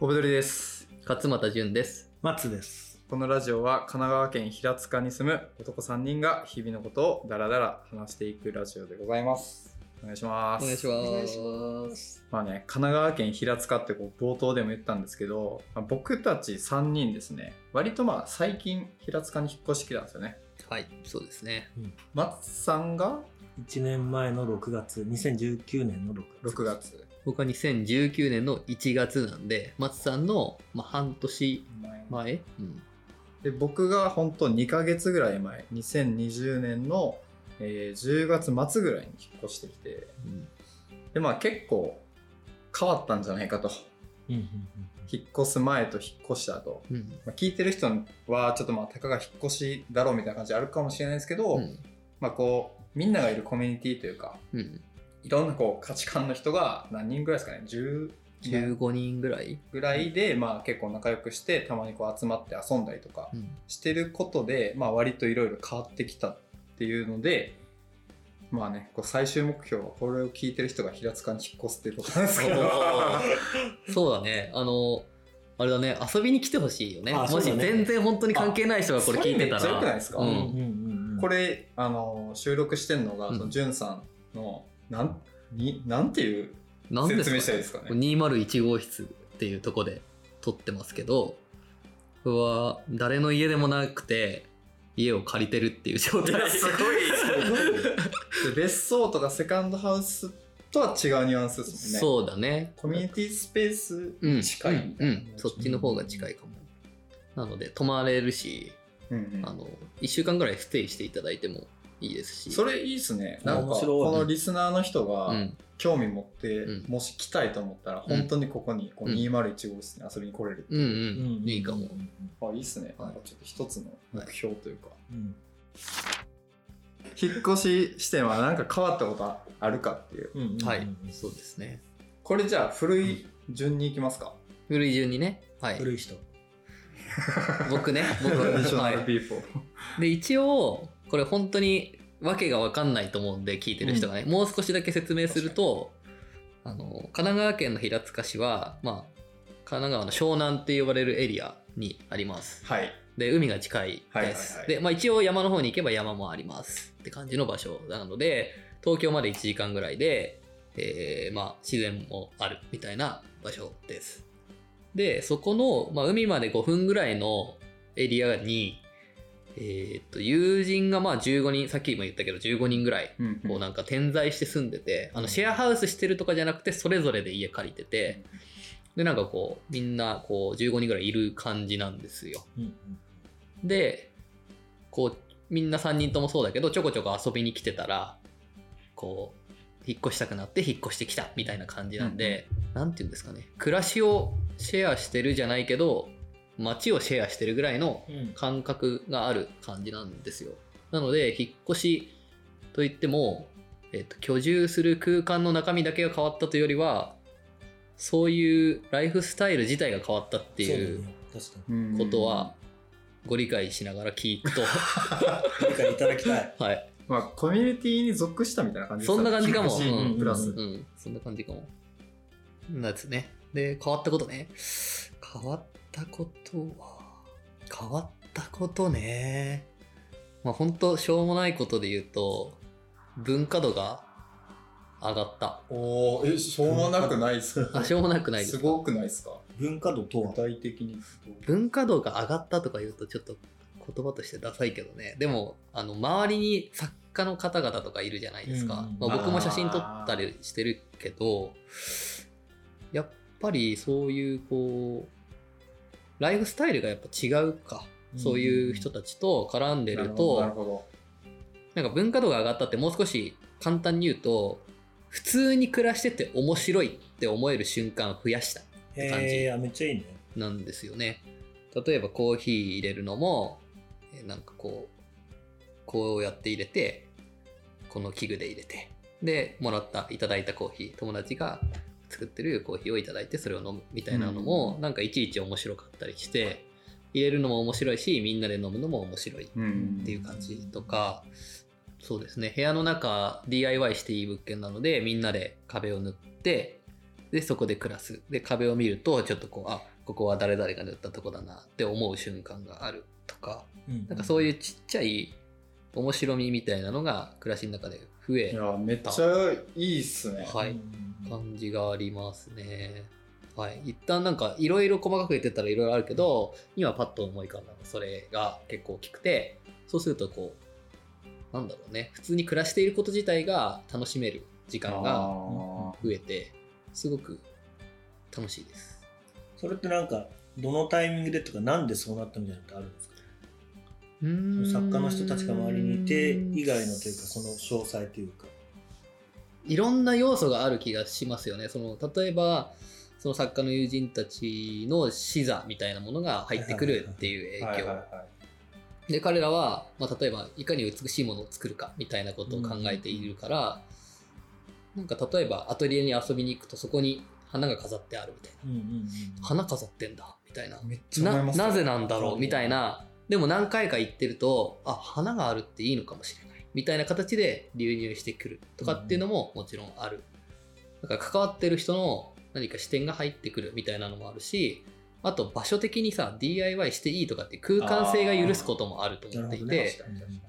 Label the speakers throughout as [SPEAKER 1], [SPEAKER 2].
[SPEAKER 1] 小ぶどりです。
[SPEAKER 2] 勝俣淳です。
[SPEAKER 3] 松です。
[SPEAKER 1] このラジオは神奈川県平塚に住む男3人が日々のことをダラダラ話していくラジオでございます。お願いします。
[SPEAKER 2] お願いします。
[SPEAKER 3] す。
[SPEAKER 1] まあね、神奈川県平塚ってこう冒頭でも言ったんですけど、まあ僕たち3人ですね、割とまあ最近平塚に引っ越してきたんですよね。
[SPEAKER 2] はい、そうですね。
[SPEAKER 1] 松さんが
[SPEAKER 3] ？1年前の6月、2019年の6月。
[SPEAKER 1] 6月。
[SPEAKER 2] 僕は2019年の1月なんで、松さんの、まあ、半年前、うん、
[SPEAKER 1] で僕が本当2ヶ月ぐらい前、2020年の、えー10月末ぐらいに引っ越してきて、
[SPEAKER 2] うん。
[SPEAKER 1] でまあ結構変わったんじゃないかと。引っ越す前と引っ越した後。
[SPEAKER 2] うん。
[SPEAKER 1] まあ、聞いてる人はちょっとまあたかが引っ越しだろうみたいな感じあるかもしれないですけど、
[SPEAKER 2] うん。
[SPEAKER 1] まあこうみんながいるコミュニティというか
[SPEAKER 2] うん、
[SPEAKER 1] いろんなこう価値観の人が何人ぐらいですかね？10
[SPEAKER 2] 15人ぐらい、
[SPEAKER 1] ぐらいでまあ結構仲良くしてたまにこう集まって遊んだりとか
[SPEAKER 2] うん。
[SPEAKER 1] してることでまあ割といろいろ変わってきたっていうのでまあねこう最終目標はこれを聞いてる人が平塚に引っ越すっていうことなんですけど。
[SPEAKER 2] そうだね。あの、あれだね、遊びに来てほしいよね。もし全然本当に関係ない人がこれ聞いてたら。
[SPEAKER 1] これ、あの、収録してんのが、
[SPEAKER 2] うん。
[SPEAKER 1] その、じゅんさんの、なん、に、なんていう
[SPEAKER 2] なんです
[SPEAKER 1] 説明したらいですかね。
[SPEAKER 2] 201号室っていうとこで撮ってますけど、これは誰の家でもなくて、家を借りてるっていう状態。
[SPEAKER 1] すごいで 別荘とかセカンドハウスとは違うニュアンスですもんね。
[SPEAKER 2] そうだね。
[SPEAKER 1] コミュニティスペース
[SPEAKER 2] うん。
[SPEAKER 1] に近いみたいな。
[SPEAKER 2] うん、うんそっちの方が近いかも。なので、泊まれるし、
[SPEAKER 1] うんうん
[SPEAKER 2] あの、一週間ぐらいステイしていただいてもいいですし。
[SPEAKER 1] それいいっすね。なんか、このリスナーの人
[SPEAKER 2] う
[SPEAKER 1] が
[SPEAKER 2] ん。
[SPEAKER 1] 興味持って、
[SPEAKER 2] うん
[SPEAKER 1] もし来たいと思ったら、本当にここに、こう
[SPEAKER 2] うん
[SPEAKER 1] 201号室に遊びに来れる。
[SPEAKER 2] うんう。
[SPEAKER 3] う
[SPEAKER 2] いいかも。。
[SPEAKER 1] あ、いいっすね。
[SPEAKER 2] はい
[SPEAKER 1] なんかちょっと一つの目標というか。
[SPEAKER 3] うん。
[SPEAKER 1] 引っ越ししてはなんか変わったことあるかっていう。
[SPEAKER 3] うんうん。
[SPEAKER 2] はい。そうですね。
[SPEAKER 1] これじゃあ古い順に行きますか、
[SPEAKER 2] 古い順にね。はい。
[SPEAKER 3] 古い人。
[SPEAKER 2] 僕ね。僕は。で、一応、これ本当にわけがわかんないと思うんで、聞いてる人がね、もう少しだけ説明すると、あの、神奈川県の平塚市は、まあ、神奈川の湘南って呼ばれるエリアにあります。
[SPEAKER 1] はい。
[SPEAKER 2] で、海が近いです。
[SPEAKER 1] はいはいはい
[SPEAKER 2] で、まあ一応山の方に行けば山もありますって感じの場所なので、東京まで1時間ぐらいで、えー、まあ自然もあるみたいな場所です。で、そこの、まあ海まで5分ぐらいのエリアに、えーっと、友人がまあ15人、さっきも言ったけど15人ぐらい、
[SPEAKER 1] うん
[SPEAKER 2] こうなんか点在して住んでて、あのシェアハウスしてるとかじゃなくて、それぞれで家借りてて、で、なんかこう、みんなこう15人ぐらいいる感じなんですよ。で、こう、みんな3人ともそうだけど、ちょこちょこ遊びに来てたら、こう、引っ越したくなって引っ越してきたみたいな感じなんで、なんて言うんですかね。暮らしをシェアしてるじゃないけど、街をシェアしてるぐらいの
[SPEAKER 3] うん。
[SPEAKER 2] 感覚がある感じなんですよ。なので、引っ越しといっても、えっと、居住する空間の中身だけが変わったというよりは、そういうライフスタイル自体が変わったっていうことは、ご理解しながら聞くと、
[SPEAKER 3] に。理解いただきたい。
[SPEAKER 2] はい。
[SPEAKER 1] まあ、コミュニティに属したみたいな感じ
[SPEAKER 2] そんな感じかも。
[SPEAKER 1] プラス。
[SPEAKER 3] うん
[SPEAKER 2] うん。そんな感じかも。なんですね。で、変わったことね。変わったことは、変わったことね。まあ本当しょうもないことで言うと、文化度が上がった。
[SPEAKER 1] おー、え、しょうもなくないっすか？
[SPEAKER 2] あ、しょうもなくないですか？
[SPEAKER 1] すごくないっすか？
[SPEAKER 3] 文化度と
[SPEAKER 1] 具
[SPEAKER 3] は
[SPEAKER 1] 体的に。
[SPEAKER 2] 文化度が上がったとか言うとちょっと言葉としてダサいけどね。でも、あの、周りに作家の方々とかいるじゃないですか。
[SPEAKER 3] うん
[SPEAKER 2] まあ、僕も写真撮ったりしてるけど、やっぱりそういうこう、ライフスタイルがやっぱ違うか。そういう人たちと絡んでる
[SPEAKER 1] なるほど。なる
[SPEAKER 2] と、
[SPEAKER 1] ほど。
[SPEAKER 2] なんか文化度が上がったってもう少し簡単に言うと、普通に暮らしてて面白いって思える瞬間を増やした。感じ
[SPEAKER 3] へえ、あめっちゃいいね。
[SPEAKER 2] なんですよね。例えばコーヒー入れるのも、えーなんかこう、こうやって入れて、この器具で入れて、で、もらった、いただいたコーヒー、友達が作ってるコーヒーをいただいてそれを飲むみたいなのも、なんかいちいち面白かったりして、入れるのも面白いし、みんなで飲むのも面白いっ
[SPEAKER 1] うん。
[SPEAKER 2] ていう感じとか、そうですね、部屋の中 DIY していい物件なので、みんなで壁を塗って、でそこで暮らす。で壁を見るとちょっとこうあここは誰々が塗ったとこだなって思う瞬間があるとか
[SPEAKER 3] うん。
[SPEAKER 2] なんかそういうちっちゃい面白みみたいなのが暮らしの中で増え
[SPEAKER 1] いやめっちゃいいっすね。
[SPEAKER 2] はい。
[SPEAKER 3] うん
[SPEAKER 2] 感じがありますね。はい、一旦なんかいろいろ細かく言ってたらいろいろあるけど今パッと思い浮かんだのはそれが結構大きくてそうするとこうなんだろうね。普通に暮らしていること自体が楽しめる時間が
[SPEAKER 1] あ
[SPEAKER 2] 増えてすごく楽しいです。
[SPEAKER 3] それってなんかどのタイミングでとかなんでそうなったみたいなのってあるんですか？作家の人たちが周りにいて以外のというかその詳細というか
[SPEAKER 2] いろんな要素がある気がしますよね。その例えばその作家の友人たちの視座みたいなものが入ってくるっていう
[SPEAKER 1] ーはい
[SPEAKER 2] 影響
[SPEAKER 1] はいは
[SPEAKER 2] で彼らは、まあ、例えばいかに美しいものを作るかみたいなことを考えているから、なんか例えばアトリエに遊びに行くとそこに花が飾ってあるみたいな。
[SPEAKER 3] うんうんうん
[SPEAKER 2] 花飾ってんだみたいな。い
[SPEAKER 1] めっちゃ思い
[SPEAKER 2] な
[SPEAKER 1] ますね。
[SPEAKER 2] なぜなんだろうみたいな。でも何回か行ってるとあ花があるっていいのかもしれないみたいな形で流入してくるとかっていうのももちろんある。だから関わってる人の何か視点が入ってくるみたいなのもあるしあと場所的にさ DIY していいとかって空間性が許すこともあると思っていて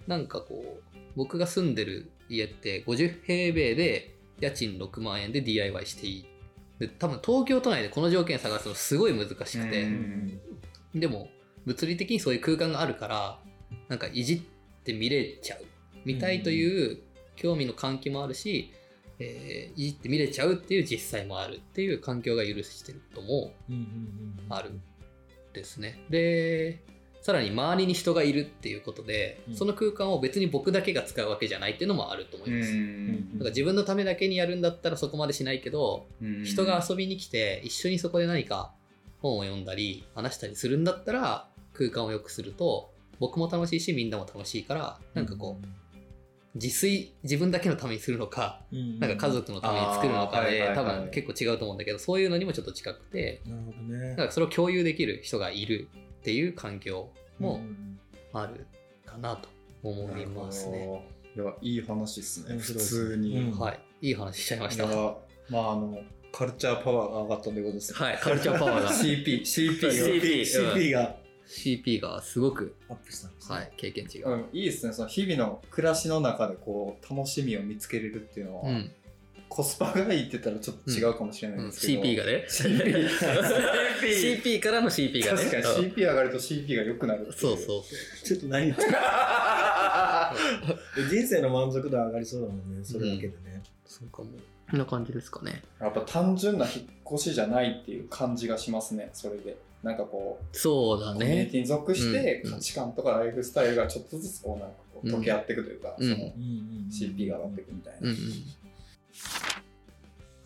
[SPEAKER 2] なんかこう僕が住んでる家って50平米で家賃6万円で DIY していい。で多分東京都内でこの条件探すのすごい難しくて、
[SPEAKER 1] うん。
[SPEAKER 2] でも物理的にそういう空間があるからなんかいじって見れちゃう見たいという興味の喚起もあるし、えーいじって見れちゃうっていう実際もあるっていう環境が許してることもあるですね。でさらに周りに人がいるっていうことで、
[SPEAKER 3] うん。
[SPEAKER 2] その空間を別に僕だけが使うわけじゃないっていうのもあると思います。
[SPEAKER 1] うん
[SPEAKER 2] なんか自分のためだけにやるんだったらそこまでしないけど、
[SPEAKER 1] うん。
[SPEAKER 2] 人が遊びに来て一緒にそこで何か本を読んだり話したりするんだったら空間を良くすると僕も楽しいしみんなも楽しいからなんかこう自炊自分だけのためにするのか
[SPEAKER 3] うん。うん
[SPEAKER 2] なんか家族のために作るのかで多分結構違うと思うんだけどそういうのにもちょっと近くて
[SPEAKER 3] なるほどね。
[SPEAKER 2] だからそれを共有できる人がいるっていう環境も
[SPEAKER 3] ん。
[SPEAKER 2] あるかなと思いますね。
[SPEAKER 1] いやいい話っすね。普通に、
[SPEAKER 3] うん。
[SPEAKER 2] はい、いい話しちゃいました。
[SPEAKER 1] まああのカルチャーパワーが上がったということです。ね
[SPEAKER 2] はい、カルチャーパワーが。
[SPEAKER 1] CP CP が
[SPEAKER 2] CP
[SPEAKER 3] CP が
[SPEAKER 2] CP がすごく、
[SPEAKER 3] アップしたんですね。
[SPEAKER 2] はい、経験値が。
[SPEAKER 1] うん、いいですね。その日々の暮らしの中でこう楽しみを見つけれるっていうのは、
[SPEAKER 2] うん。
[SPEAKER 1] コスパがいいって言ったらちょっと違うかもしれない
[SPEAKER 2] うん。ん
[SPEAKER 1] ですけど、
[SPEAKER 2] CP がね。
[SPEAKER 1] CP
[SPEAKER 2] CP からの CP がね。
[SPEAKER 1] 確かに
[SPEAKER 2] うん。
[SPEAKER 1] CP 上がると CP が良くなる
[SPEAKER 2] そうそう。
[SPEAKER 3] ちょっと何言ってる 人生の満足度上がりそうだもんね。それだけでね、
[SPEAKER 2] そうかも。な感じですかね。
[SPEAKER 1] やっぱ単純な引っ越しじゃないっていう感じがしますね。それでなんかこう
[SPEAKER 2] そうだ
[SPEAKER 1] コミュニ
[SPEAKER 2] ね
[SPEAKER 1] ティに属して
[SPEAKER 2] うん
[SPEAKER 1] 価値観とかライフスタイルがちょっとずつこうなんかこう溶け合っていくというか、
[SPEAKER 2] うん。
[SPEAKER 1] その
[SPEAKER 3] うんうんうん
[SPEAKER 1] CP が上がっていくみたいな、
[SPEAKER 2] うんうん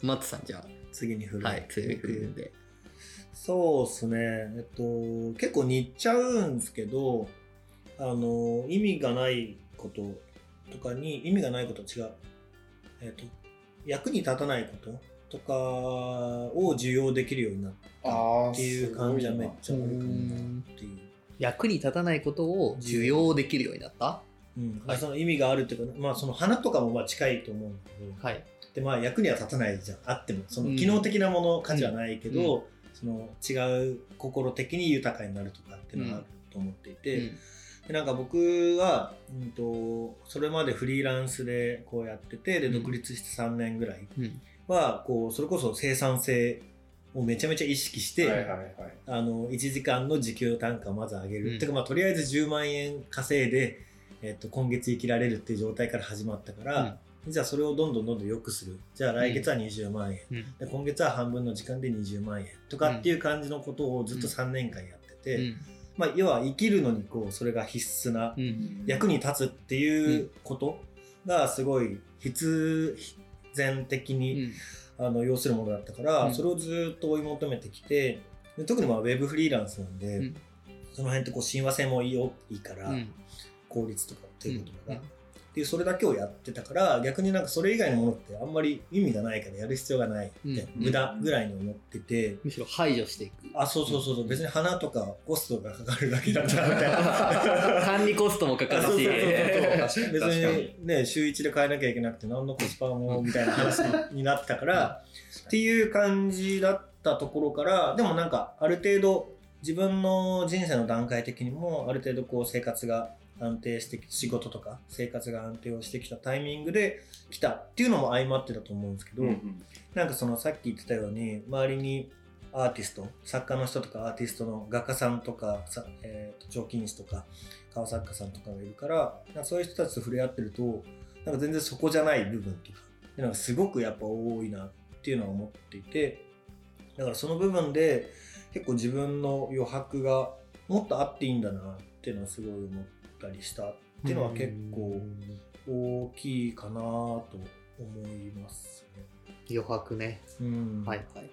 [SPEAKER 2] マッツさんじゃ
[SPEAKER 3] 次に振る。
[SPEAKER 2] あはい次に振るんで。
[SPEAKER 3] そうですね。えっと結構似ちゃうんですけどあの意味がないこととかに意味がないこと違う。えっと役に立たないこととかを受容できるようになったっていう感じはめっちゃあるかもなっていう。
[SPEAKER 2] 役に立たないことを受容できるようになった？
[SPEAKER 3] うん。
[SPEAKER 2] はい。
[SPEAKER 3] その意味があるっていうか、まあ、その花とかもまあ近いと思うんだけど、
[SPEAKER 2] はい。
[SPEAKER 3] でまあ、役には立たないじゃん。あってもその
[SPEAKER 2] うん。
[SPEAKER 3] 機能的なもの価値はないけど、
[SPEAKER 2] うん。
[SPEAKER 3] その違う心的に豊かになるとかっていうのがあると思っていて、
[SPEAKER 2] うん。
[SPEAKER 3] でなんか僕は、うん、とそれまでフリーランスでこうやっててで
[SPEAKER 2] うん。
[SPEAKER 3] 独立して3年ぐらい。
[SPEAKER 2] うん
[SPEAKER 3] はこうそれこそ生産性をめちゃめちゃ意識して、
[SPEAKER 1] はいはいはい。
[SPEAKER 3] あの1時間の時給単価をまず上げる、
[SPEAKER 2] うん。
[SPEAKER 3] てかまあとりあえず10万円稼いで、えっと今月生きられるっていう状態から始まったから、じゃあそれをどんどんどんどん良くする。じゃあ来月は20万円、
[SPEAKER 2] うん。
[SPEAKER 3] で今月は半分の時間で20万円。とかっていう感じのことをずっと3年間やってて、
[SPEAKER 2] うん。
[SPEAKER 3] まあ、要は生きるのにこうそれが必須な
[SPEAKER 2] うん。
[SPEAKER 3] 役に立つっていうことがすごい必然的
[SPEAKER 2] う
[SPEAKER 3] に、
[SPEAKER 2] ん
[SPEAKER 3] あの要するものだったから、
[SPEAKER 2] うん
[SPEAKER 3] それをずっと追い求めてきてで特にまあウェブフリーランスなんで、
[SPEAKER 2] うん
[SPEAKER 3] その辺ってこう親和性もいいよいいから、
[SPEAKER 2] うん
[SPEAKER 3] 効率とかっていうことが、っていうそれだけをやってたから逆になんかそれ以外のものってあんまり意味がないからやる必要がないって、
[SPEAKER 2] うん
[SPEAKER 3] 無駄ぐらいに思ってて、
[SPEAKER 2] むしろ排除していく。
[SPEAKER 3] あそうそうそうそう別に花とかコストがかかるだけだったらみたいな。
[SPEAKER 2] 管理コストもかかるし。
[SPEAKER 3] あそうそうそう
[SPEAKER 1] 確か
[SPEAKER 3] 別
[SPEAKER 1] に
[SPEAKER 3] にね週1で変えなきゃいけなくて何のコスパもみたいな話になってたからっていう感じだったところからでもなんかある程度自分の人生の段階的にもある程度こう生活が安定してき仕事とか生活が安定をしてきたタイミングで来たっていうのも相まってたと思うんですけど、なんかそのさっき言ってたように周りにアーティスト作家の人とかアーティストの画家さんとかさ、えーと彫金師とか顔作家さんとかがいるからなんかそういう人たちと触れ合ってるとなんか全然そこじゃない部分とかっていうのがすごくやっぱ多いなっていうのは思っていてだからその部分で結構自分の余白がもっとあっていいんだなっていうのはすごい思ったりしたっていうのは結構大きいかなと思いますね。
[SPEAKER 2] 余白ね。
[SPEAKER 3] うん
[SPEAKER 2] はいはいはい。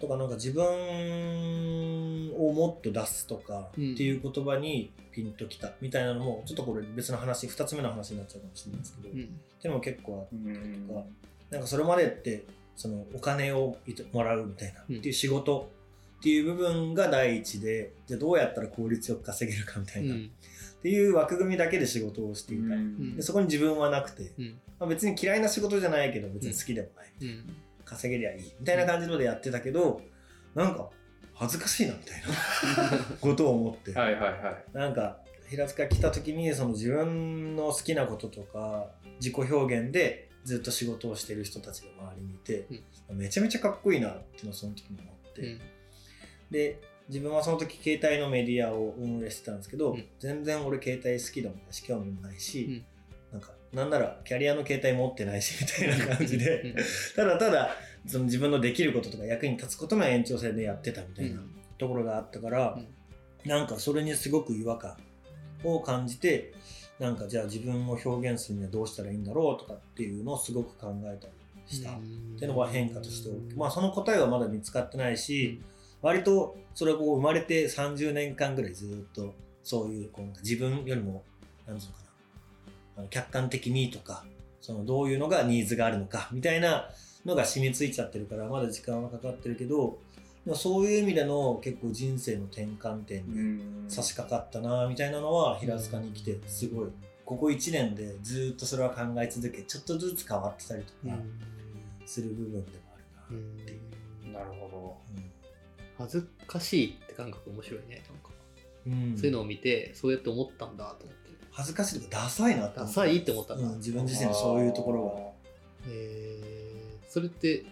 [SPEAKER 3] とかなんか自分をもっと出すとかっていう言葉にピンときたみたいなのもちょっとこれ別の話2つ目の話になっちゃうかもしれないですけど、って
[SPEAKER 2] うん。
[SPEAKER 3] いうのも結構あったとか、なんかそれまでってそのお金をもらうみたいな、
[SPEAKER 2] うん
[SPEAKER 3] っていう仕事っていう部分が第一でじゃあどうやったら効率よく稼げるかみたいな、っ
[SPEAKER 2] うん。
[SPEAKER 3] ていう枠組みだけで仕事をしていたい、
[SPEAKER 2] ん。
[SPEAKER 3] でそこに自分はなくて、
[SPEAKER 2] うん。
[SPEAKER 3] まあ、別に嫌いな仕事じゃないけど別に好きでもない、
[SPEAKER 2] うん。
[SPEAKER 3] 稼げりゃいいみたいな感じのでやってたけど、なんか恥ずかしいなみたいな。ことを思って、
[SPEAKER 1] はいはいはい。
[SPEAKER 3] なんか平塚来た時にその自分の好きなこととか自己表現でずっと仕事をしてる人たちが周りにいて、めちゃめちゃかっこいいなっていうのをその時に思って、
[SPEAKER 2] うん。
[SPEAKER 3] で自分はその時携帯のメディアを運営してたんですけど、
[SPEAKER 2] うん。
[SPEAKER 3] 全然俺携帯好きでもないし興味もないし、
[SPEAKER 2] うん。
[SPEAKER 3] なんかなんならキャリアの携帯持ってないしみたいな感じで、
[SPEAKER 2] うん。
[SPEAKER 3] ただただその自分のできることとか役に立つことの延長線でやってたみたいな
[SPEAKER 2] うん。
[SPEAKER 3] ところがあったから、なんかそれにすごく違和感を感じてなんかじゃあ自分を表現するにはどうしたらいいんだろうとかっていうのをすごく考えたりした、っていうのは変化としてまあその答えはまだ見つかってないし、割とそれをこう生まれて30年間ぐらいずっとそういうこう自分よりもなんつうのかなあの客観的にとかそのどういうのがニーズがあるのかみたいなのが染みついちゃってるからまだ時間はかかってるけどそういう意味での結構人生の転換点に差し掛かったなみたいなのは平塚に来てすごいここ1年でずっとそれは考え続けちょっとずつ変わってたりとかする部分でもあるなっていう。
[SPEAKER 1] なるほ
[SPEAKER 2] 恥ずかしいって感覚面白いね。なんか、
[SPEAKER 3] うん
[SPEAKER 2] そういうのを見て、そうやって思ったんだと思って。
[SPEAKER 3] 恥ずかしいとかダサいなって
[SPEAKER 2] ダサいって思ったんだ
[SPEAKER 3] うん自分
[SPEAKER 1] ど。
[SPEAKER 3] 自身のそういうところ
[SPEAKER 2] えー、それって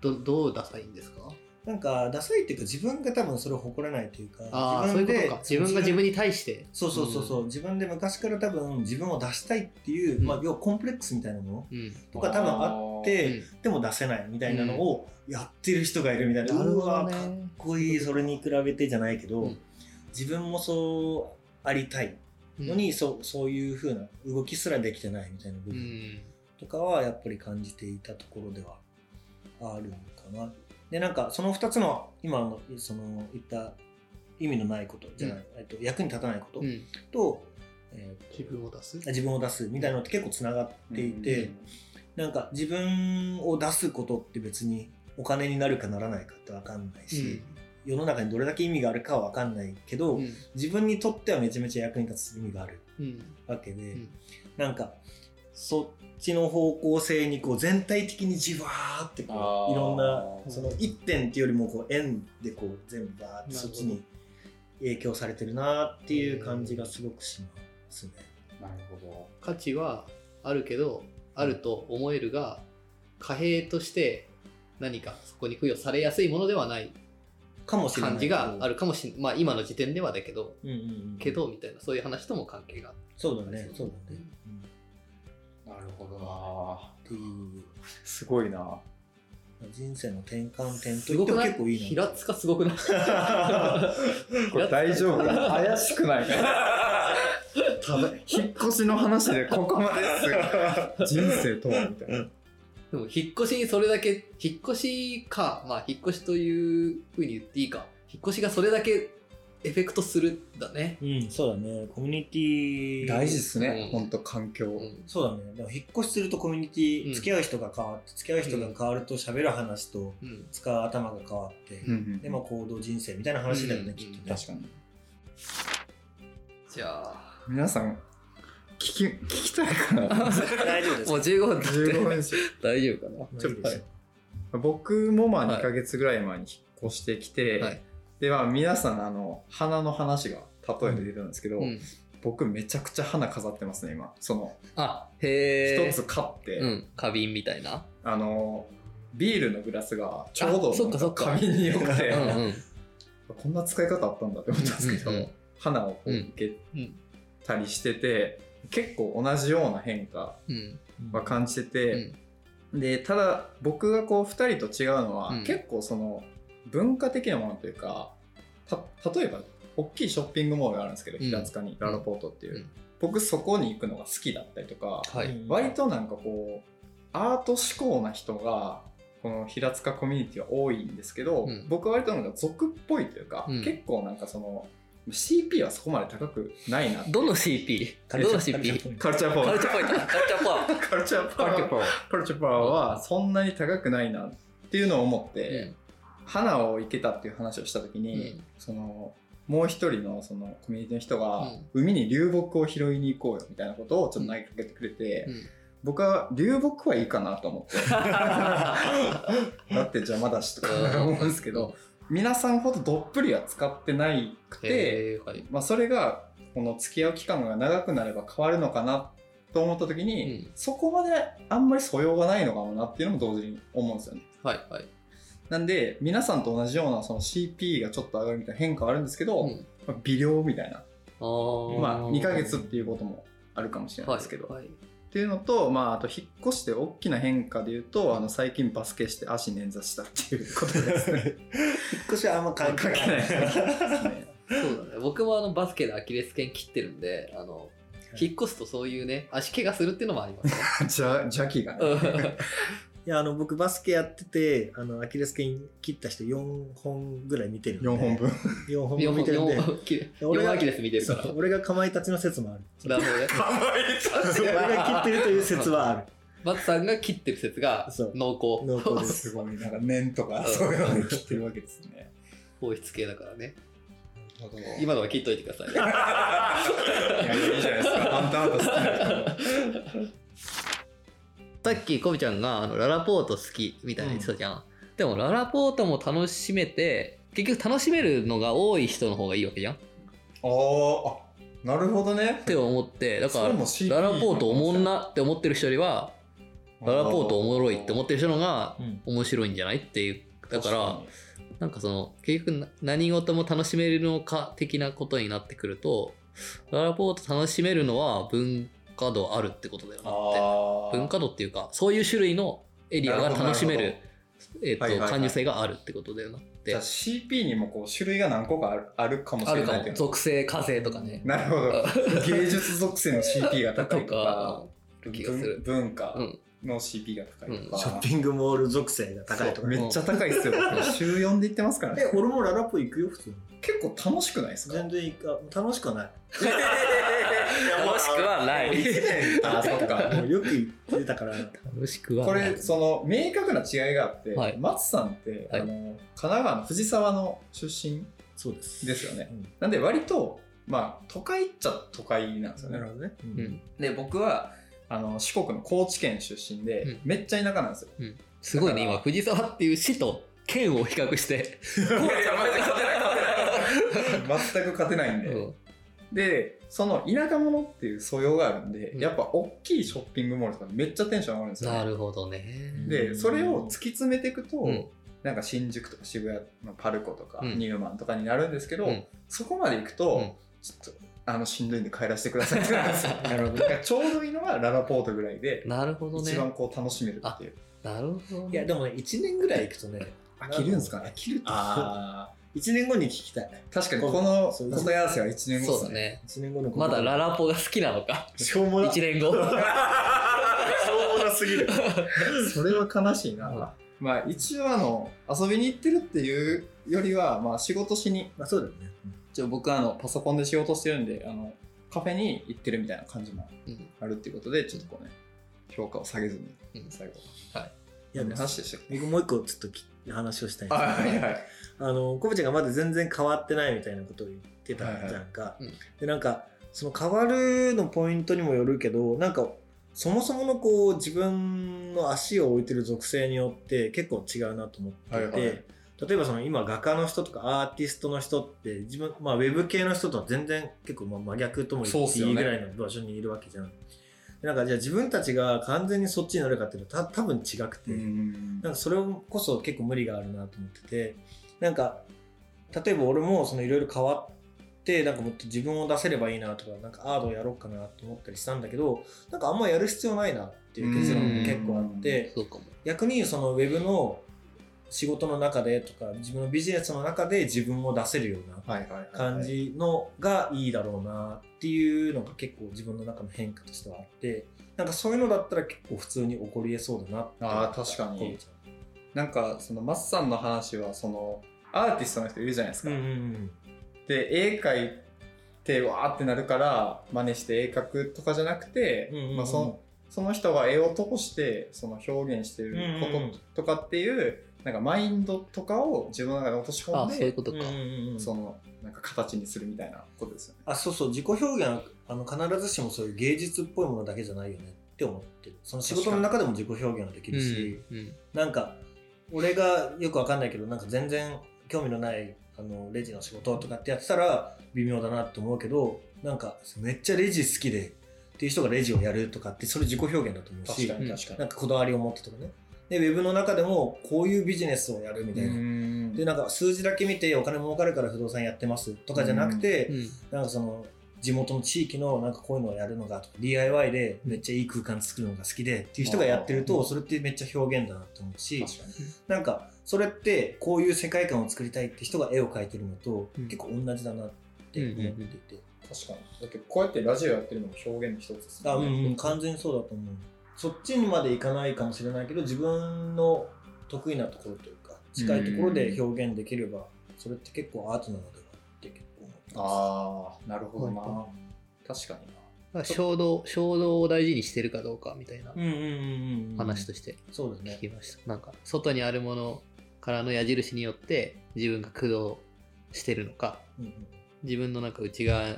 [SPEAKER 2] どどうダサいんですか？
[SPEAKER 3] がなんかダサいっていうか自分が多分それを誇れないというか
[SPEAKER 2] ああそういうことか。自分が自分に対して。
[SPEAKER 3] そうそうそうそう、自分で昔から多分自分を出したいっていう、
[SPEAKER 2] うん。
[SPEAKER 3] まあ、要はコンプレックスみたいなもの
[SPEAKER 2] うん。
[SPEAKER 3] とか多分あってでも出せないみたいなのをやってる人がいるみたいな、
[SPEAKER 2] なるほど
[SPEAKER 3] うわかっ
[SPEAKER 2] ね
[SPEAKER 3] こいい。それに比べてじゃないけど、
[SPEAKER 2] うん。
[SPEAKER 3] 自分もそうありたい。のに、そうそういう風な動きすらできてないみたいな部
[SPEAKER 2] う
[SPEAKER 3] 分
[SPEAKER 2] ん。
[SPEAKER 3] とかはやっぱり感じていたところではあるのかな。でなんかその2つの今のその言った意味のないことじゃない、えっと、役に立たないこと
[SPEAKER 2] うん。
[SPEAKER 3] と、えー
[SPEAKER 2] 自分を出す？
[SPEAKER 3] 自分を出すみたいなのって結構つながっていて、なんか自分を出すことって別にお金になるかならないかって分かんないし、世の中にどれだけ意味があるかは分かんないけど、
[SPEAKER 2] うん。
[SPEAKER 3] 自分にとってはめちゃめちゃ役に立つ意味がある
[SPEAKER 2] うん。
[SPEAKER 3] わけで、
[SPEAKER 2] うん。
[SPEAKER 3] なんかそっちの方向性にこう全体的にじわーってこういろんなその一点っていうよりもこう円でこう全部バーってそっちに影響されてるなっていう感じがすごくしますね。
[SPEAKER 1] なるほど。
[SPEAKER 2] 価値はあるけどあると思えるが貨幣として何かそこに付与されやすいものではない
[SPEAKER 3] かもしれない
[SPEAKER 2] 感じがあるかもしれない。まあ今の時点ではだけど。
[SPEAKER 3] うんうんうん、
[SPEAKER 2] けどみたいなそういう話とも関係がある。
[SPEAKER 3] そうだね。そうだね、うん、
[SPEAKER 1] なるほど。な。
[SPEAKER 3] っていう
[SPEAKER 1] すごいな。
[SPEAKER 3] 人生の転換点と
[SPEAKER 2] す
[SPEAKER 3] いっても
[SPEAKER 2] ごくない？
[SPEAKER 3] 結構いいな。
[SPEAKER 2] 平塚すごくない？
[SPEAKER 1] これ大丈夫？怪しくない？かなただ引っ越しの話でここまです 人生とはみたいな。
[SPEAKER 2] でも引っ越しにそれだけ引っ越しか。まあ引っ越しというふうに言っていいか。引っ越しがそれだけエフェクトするんだね。
[SPEAKER 3] うん、そうだね。コミュニティ
[SPEAKER 1] 大事ですね、
[SPEAKER 2] うん。
[SPEAKER 1] ほんと環境、
[SPEAKER 2] うん。
[SPEAKER 3] そうだね。でも引っ越しするとコミュニティ、
[SPEAKER 2] うん。
[SPEAKER 3] 付き合う人が変わって、付き合う人が変わると喋る話と
[SPEAKER 2] うん。
[SPEAKER 3] 使う頭が変わって、
[SPEAKER 1] うんうん
[SPEAKER 3] で、まあ行動人生みたいな話だよね、
[SPEAKER 2] うん
[SPEAKER 3] きっとね。
[SPEAKER 1] 確かに。
[SPEAKER 2] じゃあ、
[SPEAKER 1] 皆さん聞き聞きたいかな？
[SPEAKER 3] 大丈夫です
[SPEAKER 2] もう15分経って
[SPEAKER 1] 15分ですよ。
[SPEAKER 2] 大丈夫かな？
[SPEAKER 3] まあ
[SPEAKER 1] ちょっと
[SPEAKER 3] いい。
[SPEAKER 1] 僕もまあ
[SPEAKER 2] はい
[SPEAKER 1] 2ヶ月ぐらい前に引っ越してきて、
[SPEAKER 2] はい
[SPEAKER 1] でまあ皆さんあの花の話が例えで出たんですけど、
[SPEAKER 2] うん。
[SPEAKER 1] 僕めちゃくちゃ花飾ってますね今その
[SPEAKER 2] あ、へえ。
[SPEAKER 1] 一つ買って、
[SPEAKER 2] うん。花瓶みたいな？
[SPEAKER 1] あのビールのグラスがちょうど
[SPEAKER 2] あそっかそっか
[SPEAKER 1] 花瓶に良くて。こんな使い方あったんだって思ったんですけど、
[SPEAKER 2] うんうん
[SPEAKER 1] 花を受け
[SPEAKER 2] うん。
[SPEAKER 1] たりしてて、結構同じような変化
[SPEAKER 2] うん。
[SPEAKER 1] は感じて
[SPEAKER 2] う
[SPEAKER 1] て、
[SPEAKER 2] ん。
[SPEAKER 1] でただ僕がこう2人と違うのは、
[SPEAKER 2] うん
[SPEAKER 1] 結構その文化的なものというかた例えば大きいショッピングモールがあるんですけど、
[SPEAKER 2] うん
[SPEAKER 1] 平塚にララポートっていう、
[SPEAKER 2] うん
[SPEAKER 1] 僕そこに行くのが好きだったりとか、
[SPEAKER 2] はい。
[SPEAKER 3] うん
[SPEAKER 1] 割となんかこうアート志向な人がこの平塚コミュニティは多いんですけど、
[SPEAKER 2] うん
[SPEAKER 1] 僕は割となんか俗っぽいというか、
[SPEAKER 2] うん
[SPEAKER 1] 結構なんかその CP はそこまで高くないな
[SPEAKER 2] どの CP? どの CP?
[SPEAKER 1] カルチャーパワー
[SPEAKER 2] カルチャーポイント。カルチャーポワー。
[SPEAKER 1] カルチャーパワーカルチャーパワーはそんなに高くないなっていうのを思って、
[SPEAKER 2] ー。
[SPEAKER 1] 花を生けたっていう話をした時に、
[SPEAKER 2] うん
[SPEAKER 1] そのもう一人のそのコミュニティの人が、
[SPEAKER 2] うん
[SPEAKER 1] 海に流木を拾いに行こうよみたいなことをちょっと投げかけてくれて、
[SPEAKER 2] うん
[SPEAKER 1] 僕は流木はいいかなと思って だって邪魔だしとか
[SPEAKER 2] うん
[SPEAKER 1] 思うんですけど、皆さんほどどっぷりは使ってないくて、
[SPEAKER 2] はい。
[SPEAKER 1] まあ、それがこの付き合う期間が長くなれば変わるのかなと思った時に、
[SPEAKER 2] うん
[SPEAKER 1] そこまであんまり素養がないのかもなっていうのも同時に思うんですよね。
[SPEAKER 2] はいはい。
[SPEAKER 1] なんで皆さんと同じようなその CP がちょっと上がるみたいな変化はあるんですけど、
[SPEAKER 2] うん
[SPEAKER 1] まあ微量みたいな、
[SPEAKER 2] あー
[SPEAKER 1] まあ、2ヶ月っていうこともあるかもしれないですけど、
[SPEAKER 2] はいはい
[SPEAKER 1] っていうのと、まあ、あと引っ越して大きな変化で言うとあの最近バスケして足捻挫したっていうことですね。
[SPEAKER 3] 引っ越しはあんま関係ない。
[SPEAKER 1] 関係ないですね
[SPEAKER 2] そうだね。僕もあのバスケでアキレス腱切ってるんで、あの、引っ越すとそういうね、足怪我するっていうのもありますね。
[SPEAKER 1] じゃ邪気がね。
[SPEAKER 3] いや、あの、僕バスケやってて、あの、アキレス腱切った人4本ぐらい見てるんで。
[SPEAKER 1] 4本分。
[SPEAKER 3] 4本
[SPEAKER 2] 4本、
[SPEAKER 3] 分見てるんで
[SPEAKER 2] 4。本切る。
[SPEAKER 3] 俺が
[SPEAKER 2] 4アキレス見てるから。
[SPEAKER 3] そう俺がかまいたちの説もある。
[SPEAKER 2] なるほどね。
[SPEAKER 3] 俺が切ってるという説はある。
[SPEAKER 2] バツさんが切ってる説が濃厚。
[SPEAKER 3] 濃厚です
[SPEAKER 1] すごい、なんか念とか
[SPEAKER 2] うん
[SPEAKER 1] そういうので切ってるわけですね。
[SPEAKER 2] 放出系だからね。今のは切っといてください。
[SPEAKER 1] いや、いいじゃないですか。ハンターハンター好きな人。
[SPEAKER 2] さっきコビちゃんがあのララポート好きみたいな言ってたじゃん。でもララポートも楽しめて、結局楽しめるのが多い人の方がいいわけじゃんっ
[SPEAKER 1] あーあ、なるほどね。
[SPEAKER 2] て思って、だからララポートおもんなって思ってる人よりは、ララポートおもろいって思ってる人の方が
[SPEAKER 3] うん
[SPEAKER 2] 面白いんじゃないっていう。だから、
[SPEAKER 1] 確
[SPEAKER 2] なんかその、結局な何事も楽しめるのか的なことになってくると、ララポート楽しめるのは文化度あるってことだよ
[SPEAKER 1] か
[SPEAKER 2] なって。文化度っていうか、そういう種類のエリアが楽しめるえっと
[SPEAKER 1] はいはいはい
[SPEAKER 2] 感受性があるってことだよなって
[SPEAKER 1] じゃあ。CP にもこう種類が何個かあるあるかもしれないいう。の
[SPEAKER 2] 属性、火星とかね。
[SPEAKER 1] なるほど。芸術属性の CP が高いとか。文文化
[SPEAKER 2] うん。
[SPEAKER 1] の CP が高いとか。
[SPEAKER 3] ショッピングモール属性が高いとかね。
[SPEAKER 1] めっちゃ高いっすよ。週4で行ってますからね
[SPEAKER 3] え、。俺もララポ行くよ、普通に。
[SPEAKER 1] 結構楽しくないですか？
[SPEAKER 3] 全然行くあ楽しくはない。
[SPEAKER 2] 楽しくはない。
[SPEAKER 1] あ、そっか。
[SPEAKER 3] もうよく行ってたから。
[SPEAKER 2] 楽しくは
[SPEAKER 1] こ
[SPEAKER 2] ない
[SPEAKER 1] れ、その、明確な違いがあって、
[SPEAKER 2] はい
[SPEAKER 1] 松さんって、
[SPEAKER 2] はい
[SPEAKER 1] あの、神奈川の藤沢の出身
[SPEAKER 3] そうです。
[SPEAKER 1] ですよね
[SPEAKER 3] うん
[SPEAKER 1] なんで割と、まあ、都会っちゃ都会なんですよね
[SPEAKER 3] なる。ほどね。う
[SPEAKER 2] うん。
[SPEAKER 1] で、僕は、あの、四国の高知県出身で、
[SPEAKER 2] うん
[SPEAKER 1] めっちゃ田舎なんですよ。
[SPEAKER 2] すごいね、今、藤沢っていう市と県を比較して。
[SPEAKER 1] 全く勝てないんで。
[SPEAKER 2] うん
[SPEAKER 1] で、その田舎者っていう素養があるんで、
[SPEAKER 2] うん
[SPEAKER 1] やっぱ大きいショッピングモールとかめっちゃテンション上がるんですよ、
[SPEAKER 2] なるほどね。
[SPEAKER 1] で、それを突き詰めていくと、
[SPEAKER 2] うん
[SPEAKER 1] なんか新宿とか渋谷のパルコとか、
[SPEAKER 2] うん
[SPEAKER 1] ニューマンとかになるんですけど、
[SPEAKER 2] うん
[SPEAKER 1] そこまで行くと、
[SPEAKER 2] うん
[SPEAKER 1] ちょっと、あの、しんどいんで帰らせてくださいってなる んですよ。
[SPEAKER 3] なるほど
[SPEAKER 1] ちょうどいいのがララポートぐらいで、
[SPEAKER 2] なるほどね
[SPEAKER 1] 一。番こう楽しめるっていう。
[SPEAKER 2] なるほどね。
[SPEAKER 3] いや、でもね、1年ぐらい行くとね、
[SPEAKER 1] 飽きるんですかね
[SPEAKER 3] 飽きるって。
[SPEAKER 1] あ
[SPEAKER 3] 1年後に聞きたい。
[SPEAKER 1] あ、確かにこの答え合わせは1年後ですね。
[SPEAKER 2] そうだね。
[SPEAKER 3] 1年後の
[SPEAKER 2] まだララポが好きなのか？
[SPEAKER 3] しょうもな。
[SPEAKER 2] 1年後？
[SPEAKER 3] しょうもなすぎる。
[SPEAKER 1] それは悲しいな。
[SPEAKER 2] うん
[SPEAKER 1] まあ一応あの遊びに行ってるっていうよりはまあ仕事しに
[SPEAKER 3] まあそうだよね。
[SPEAKER 1] ちょ僕あのパソコンで仕事してるんであのカフェに行ってるみたいな感じも
[SPEAKER 2] うん
[SPEAKER 1] あるっていうことでちょっとこうね評価を下げずに
[SPEAKER 2] うん
[SPEAKER 1] 最後
[SPEAKER 3] いや
[SPEAKER 1] 何の話でした
[SPEAKER 3] 僕もう一個ちょっとき話をしたいんですけど、
[SPEAKER 1] はいはい。
[SPEAKER 3] あのコブちゃんがまだ全然変わってないみたいなことを言ってたじゃんか、
[SPEAKER 2] はいはい。うん。
[SPEAKER 3] でなんかその変わるのポイントにもよるけどなんかそもそものこう自分の足を置いてる属性によって結構違うなと思っていて、
[SPEAKER 1] はいはい。
[SPEAKER 3] 例えばその今画家の人とかアーティストの人って自分、まあ、ウェブ系の人とは全然結構まあ真逆とも言っていいぐらいの場所にいるわけじゃん。でなんかじゃあ自分たちが完全にそっちに乗るかっていうとた多分違くて、
[SPEAKER 1] うん
[SPEAKER 3] なんかそれこそ結構無理があるなと思ってて。なんか例えば俺もそのいろいろ変わってなんかもっと自分を出せればいいなとかなんかアートをやろうかなと思ったりしたんだけどなんかあんまやる必要ないなっていう結論が結構あって。逆にそのウェブの仕事の中でとか自分のビジネスの中で自分を出せるような感じのがいいだろうなっていうのが結構自分の中の変化としてはあってなんかそういうのだったら結構普通に起こりえそうだなって
[SPEAKER 1] あー確かに。なんかそのマスさんの話はそのアーティストの人いるじゃないですか、
[SPEAKER 3] うんうんうん
[SPEAKER 1] で絵描いてわーってなるから真似して絵描くとかじゃなくて、
[SPEAKER 3] うんうんうん。
[SPEAKER 1] まあ、そのその人が絵を通してその表現してるこ
[SPEAKER 3] うんうんうん
[SPEAKER 1] ととかっていうなんかマインドとかを自分の中に落とし込
[SPEAKER 2] あ
[SPEAKER 1] んで
[SPEAKER 2] そういうことか。
[SPEAKER 1] そのなんか形にするみたいなことですよね。
[SPEAKER 3] あそうそう自己表現はあの必ずしもそういう芸術っぽいものだけじゃないよねって思ってるその仕事の中でも自己表現はできるし、
[SPEAKER 2] うんうん
[SPEAKER 3] なんか俺がよくわかんないけどなんか全然興味のないあのレジの仕事とかってやってたら微妙だなって思うけどなんかめっちゃレジ好きでっていう人がレジをやるとかってそれ自己表現だと思うし
[SPEAKER 1] 確かに確かに。
[SPEAKER 3] なんかこだわりを持ってとかねでウェブの中でもこういうビジネスをやるみたいな、
[SPEAKER 1] うん。
[SPEAKER 3] でなんか数字だけ見てお金儲かるから不動産やってますとかじゃなくて、
[SPEAKER 2] うん。
[SPEAKER 3] なんかその地元の地域のなんかこういうのをやるのがとか DIY でめっちゃいい空間作るのが好きでっていう人がやってる
[SPEAKER 1] うん。
[SPEAKER 3] とそれってめっちゃ表現だなと思うし。なんかそれってこういう世界観を作りたいって人が絵を描いてるのと
[SPEAKER 2] うん。
[SPEAKER 3] 結構同じだなって思っていて、
[SPEAKER 1] 確かに。だけどこうやってラジオやってるのも表現の一つですね。
[SPEAKER 3] うんうん、完全にそうだと思うそっちにまでいかないかもしれないけど自分の得意なところというか近いところで表現できればそれって結構アートなのではって結構思ってます
[SPEAKER 1] ああ、なるほどな。
[SPEAKER 3] は
[SPEAKER 1] 確かにな。
[SPEAKER 2] まあ衝動、衝動を大事にしてるかどうかみたいな話として
[SPEAKER 3] そうですね
[SPEAKER 2] 聞きました。なんか、外にあるものからの矢印によって自分が駆動してるのか、
[SPEAKER 3] うんうん
[SPEAKER 2] 自分のなんか内側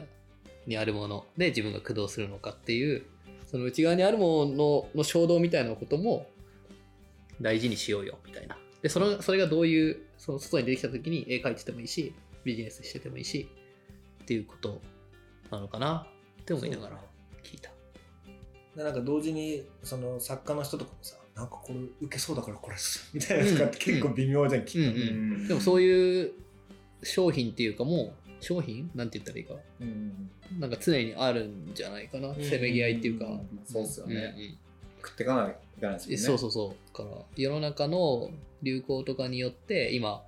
[SPEAKER 2] にあるもので自分が駆動するのかっていう、その内側にあるものの衝動みたいなことも大事にしようよみたいな。で、そのそれがどういう、その外に出てきた時に絵描いててもいいし、ビジネスしててもいいし、っていうことなのかなって思いながら聞いた。
[SPEAKER 3] でなんか同時にその作家の人とかもさなんかこれ受けそうだからこれっすみたいなやつが結構微妙じゃん、きっと、
[SPEAKER 2] うんうん。でもそういう商品っていうかもう商品？なんて言ったらいいか。
[SPEAKER 1] うん。
[SPEAKER 2] なんか常にあるんじゃないかな、
[SPEAKER 3] ん。
[SPEAKER 2] せめぎ合いっていうか、
[SPEAKER 3] うん
[SPEAKER 1] そうっすよね。
[SPEAKER 2] うんうん
[SPEAKER 1] 食っていかないといけないですよね。
[SPEAKER 2] えそうそうそう。だから世の中の流行とかによって今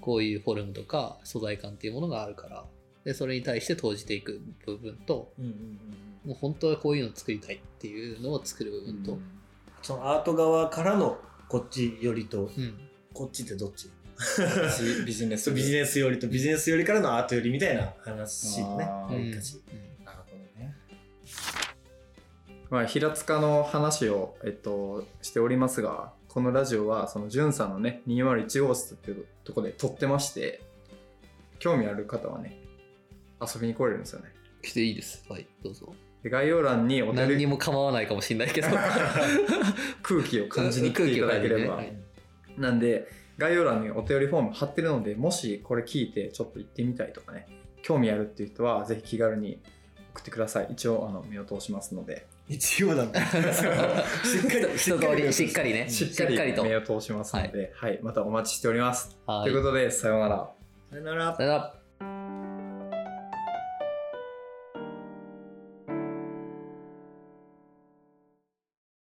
[SPEAKER 2] こういうフォルムとか素材感っていうものがあるから。でそれに対して投じていく部分と
[SPEAKER 3] うんうんうん
[SPEAKER 2] もう本当はこういうの作りたいっていうのを作る部分と、
[SPEAKER 3] そのアート側からのこっちよりと
[SPEAKER 2] うん。
[SPEAKER 3] こっちってどっち？
[SPEAKER 1] ビジビジネス
[SPEAKER 3] ビジネスよりとビジネスよりからのアートよりみたいな話ね。
[SPEAKER 2] うん。
[SPEAKER 1] なるほどね。まあ、平塚の話を、えっと、しておりますが、このラジオは、その、じゅんさんのね、201号室っていうところで撮ってまして、興味ある方はね、遊びに来れるんですよね。
[SPEAKER 2] 来ていいです。はいどうぞ。
[SPEAKER 1] で概要欄にお便り
[SPEAKER 2] 何にも構わないかもしれないけど。
[SPEAKER 1] 空気を感じに来ていただければ、
[SPEAKER 2] 空気を感じね。
[SPEAKER 1] なんで概要欄にお便りフォーム貼ってるのでもしこれ聞いてちょっと行ってみたいとかね興味あるっていう人はぜひ気軽に送ってください。一応あの目を通しますので。
[SPEAKER 3] 一応だねしっかり
[SPEAKER 2] 一通りしっかりね
[SPEAKER 1] しっかり
[SPEAKER 2] と
[SPEAKER 1] 目を通しますので、はい。またお待ちしております、
[SPEAKER 2] はい。
[SPEAKER 1] ということでさようなら。
[SPEAKER 3] さよなら。
[SPEAKER 2] さよなら